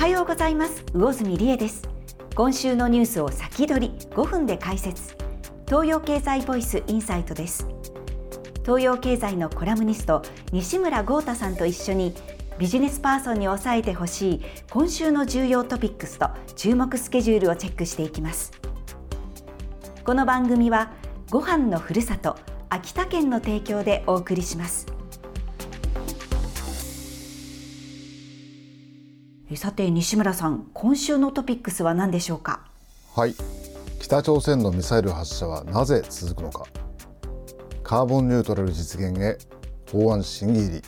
はようございます。魚住理恵です。今週のニュースを先取り5分で解説。東洋経済ボイスインサイトです。東洋経済のコラムニスト西村豪太さんと一緒にビジネスパーソンに押さえてほしい今週の重要トピックスと注目スケジュールをチェックしていきます。この番組はご飯のふるさと秋田県の提供でお送りします。さて西村さん今週のトピックスは何でしょうか？はい。北朝鮮のミサイル発射はなぜ続くのか？カーボンニュートラル実現へ法案審議入り。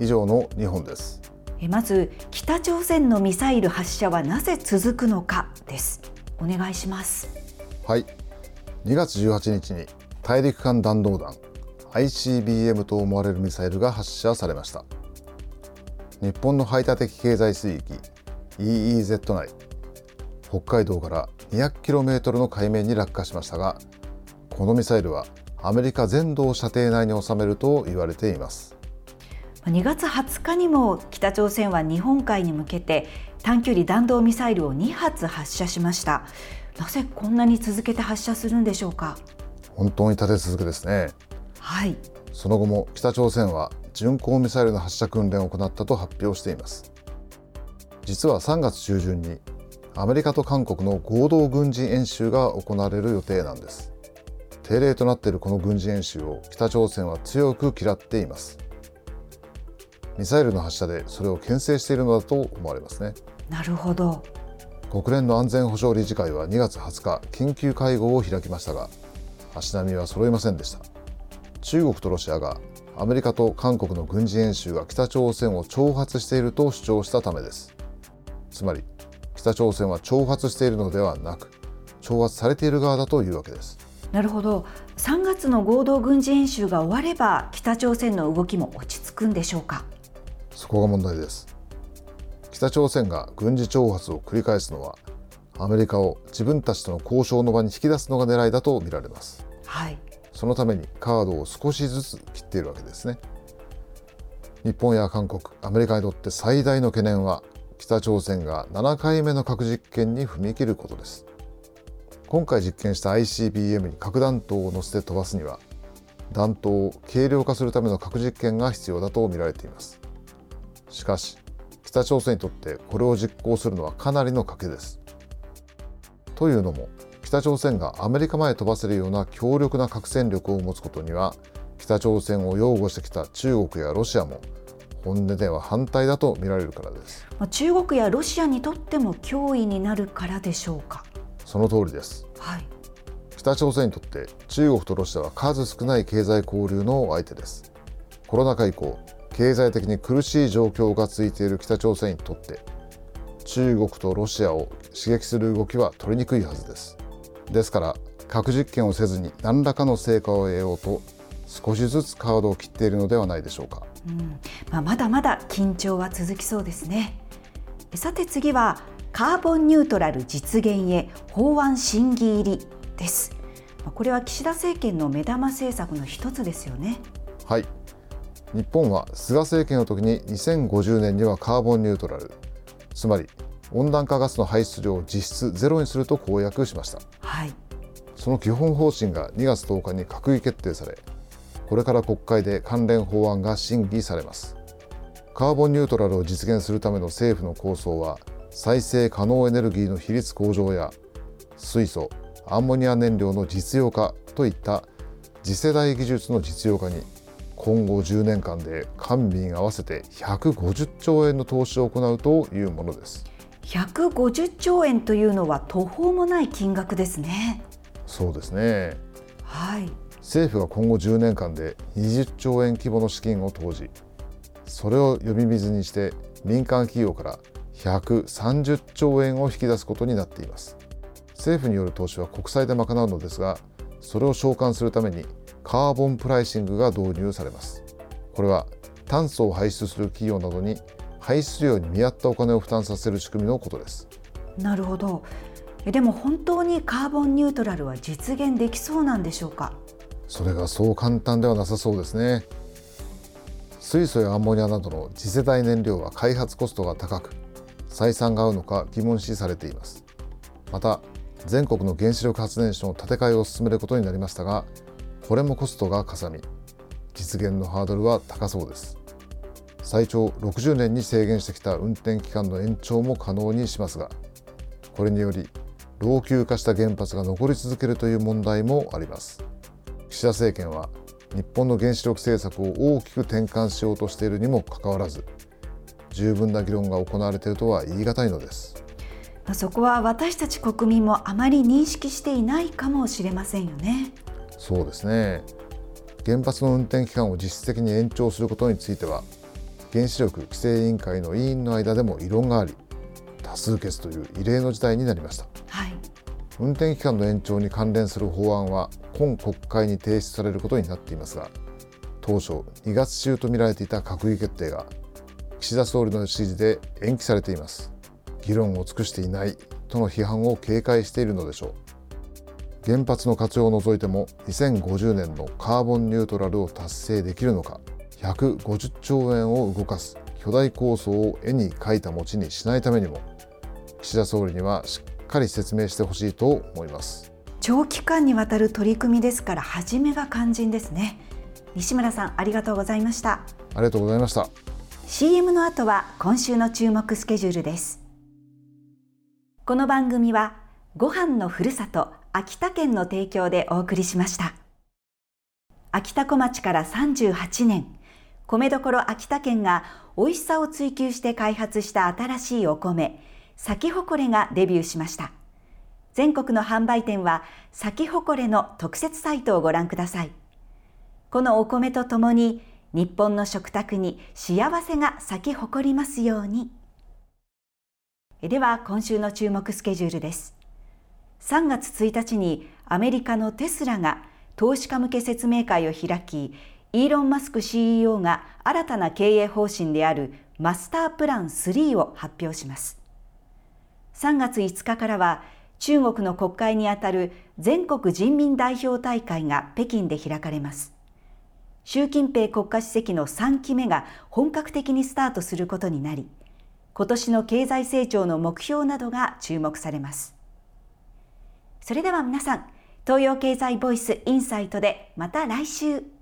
以上の2本です。まず北朝鮮のミサイル発射はなぜ続くのかです。お願いします。はい。2月18日に大陸間弾道弾 ICBM と思われるミサイルが発射されました日本の排他的経済水域 EEZ 内北海道から 200km の海面に落下しましたがこのミサイルはアメリカ全土を射程内に収めると言われています。2月20日にも北朝鮮は日本海に向けて短距離弾道ミサイルを2発発射しました。なぜこんなに続けて発射するんでしょうか？本当に立て続けですね。はい。その後も北朝鮮は巡航ミサイルの発射訓練を行ったと発表しています。実は3月中旬にアメリカと韓国の合同軍事演習が行われる予定なんです。定例となっているこの軍事演習を北朝鮮は強く嫌っています。ミサイルの発射でそれを牽制しているのだと思われますね。なるほど。国連の安全保障理事会は2月20日緊急会合を開きましたが足並みは揃いませんでした。中国とロシアがアメリカと韓国の軍事演習が北朝鮮を挑発していると主張したためです。つまり北朝鮮は挑発しているのではなく挑発されている側だというわけです。なるほど。3月の合同軍事演習が終われば北朝鮮の動きも落ち着くんでしょうか？そこが問題です。北朝鮮が軍事挑発を繰り返すのはアメリカを自分たちとの交渉の場に引き出すのが狙いだと見られます。はいそのためにカードを少しずつ切っているわけですね。日本や韓国アメリカにとって最大の懸念は北朝鮮が7回目の核実験に踏み切ることです。今回実験した ICBM に核弾頭を乗せて飛ばすには弾頭を軽量化するための核実験が必要だと見られています。しかし北朝鮮にとってこれを実行するのはかなりの賭けです。というのも北朝鮮がアメリカまで飛ばせるような強力な核戦力を持つことには北朝鮮を擁護してきた中国やロシアも本音では反対だと見られるからです。中国やロシアにとっても脅威になるからでしょうか？その通りです、はい、北朝鮮にとって中国とロシアは数少ない経済交流の相手です。コロナ禍以降経済的に苦しい状況が続いている北朝鮮にとって中国とロシアを刺激する動きは取りにくいはずですですから核実験をせずに何らかの成果を得ようと少しずつカードを切っているのではないでしょうか、うん。まあ、まだまだ緊張は続きそうですね。さて次はカーボンニュートラル実現へ法案審議入りです。これは岸田政権の目玉政策の一つですよね。はい。日本は菅政権の時に2050年にはカーボンニュートラル。つまり温暖化ガスの排出量を実質ゼロにすると公約しました、はい、その基本方針が2月10日に閣議決定されこれから国会で関連法案が審議されます。カーボンニュートラルを実現するための政府の構想は再生可能エネルギーの比率向上や水素アンモニア燃料の実用化といった次世代技術の実用化に今後10年間で官民合わせて150兆円の投資を行うというものです。150兆円というのは途方もない金額ですね。そうですね。はい。政府が今後10年間で20兆円規模の資金を投じそれを呼び水にして民間企業から130兆円を引き出すことになっています。政府による投資は国債で賄うのですがそれを償還するためにカーボンプライシングが導入されます。これは炭素を排出する企業などに排出量に見合ったお金を負担させる仕組みのことです。なるほど。でも本当にカーボンニュートラルは実現できそうなんでしょうか？それがそう簡単ではなさそうですね。水素やアンモニアなどの次世代燃料は開発コストが高く採算が合うのか疑問視されています。また全国の原子力発電所の建て替えを進めることになりましたがこれもコストがかさみ実現のハードルは高そうです最長60年に制限してきた運転期間の延長も可能にしますがこれにより老朽化した原発が残り続けるという問題もあります。岸田政権は日本の原子力政策を大きく転換しようとしているにもかかわらず十分な議論が行われているとは言い難いのです。そこは私たち国民もあまり認識していないかもしれませんよね。そうですね。原発の運転期間を実質的に延長することについては原子力規制委員会の委員の間でも異論があり多数決という異例の事態になりました、はい、運転期間の延長に関連する法案は今国会に提出されることになっていますが当初2月中とみられていた閣議決定が岸田総理の指示で延期されています。議論を尽くしていないとの批判を警戒しているのでしょう。原発の活用を除いても2050年のカーボンニュートラルを達成できるのか150兆円を動かす。巨大構想を絵に描いた餅にしないためにも岸田総理にはしっかり説明してほしいと思います。長期間にわたる取り組みですから初めが肝心ですね。西村さんありがとうございました。ありがとうございました。CM の後は今週の注目スケジュールです。この番組はご飯のふるさと秋田県の提供でお送りしました。秋田小町から38年米どころ秋田県が美味しさを追求して開発した新しいお米、咲き誇れがデビューしました。全国の販売店は咲き誇れの特設サイトをご覧ください。このお米とともに日本の食卓に幸せが咲き誇りますように。では今週の注目スケジュールです。3月1日にアメリカのテスラが投資家向け説明会を開き、イーロン・マスク CEO が新たな経営方針であるマスタープラン3を発表します。3月5日からは中国の国会にあたる全国人民代表大会が北京で開かれます。習近平国家主席の3期目が本格的にスタートすることになり、今年の経済成長の目標などが注目されます。それでは皆さん、東洋経済ボイスインサイトでまた来週。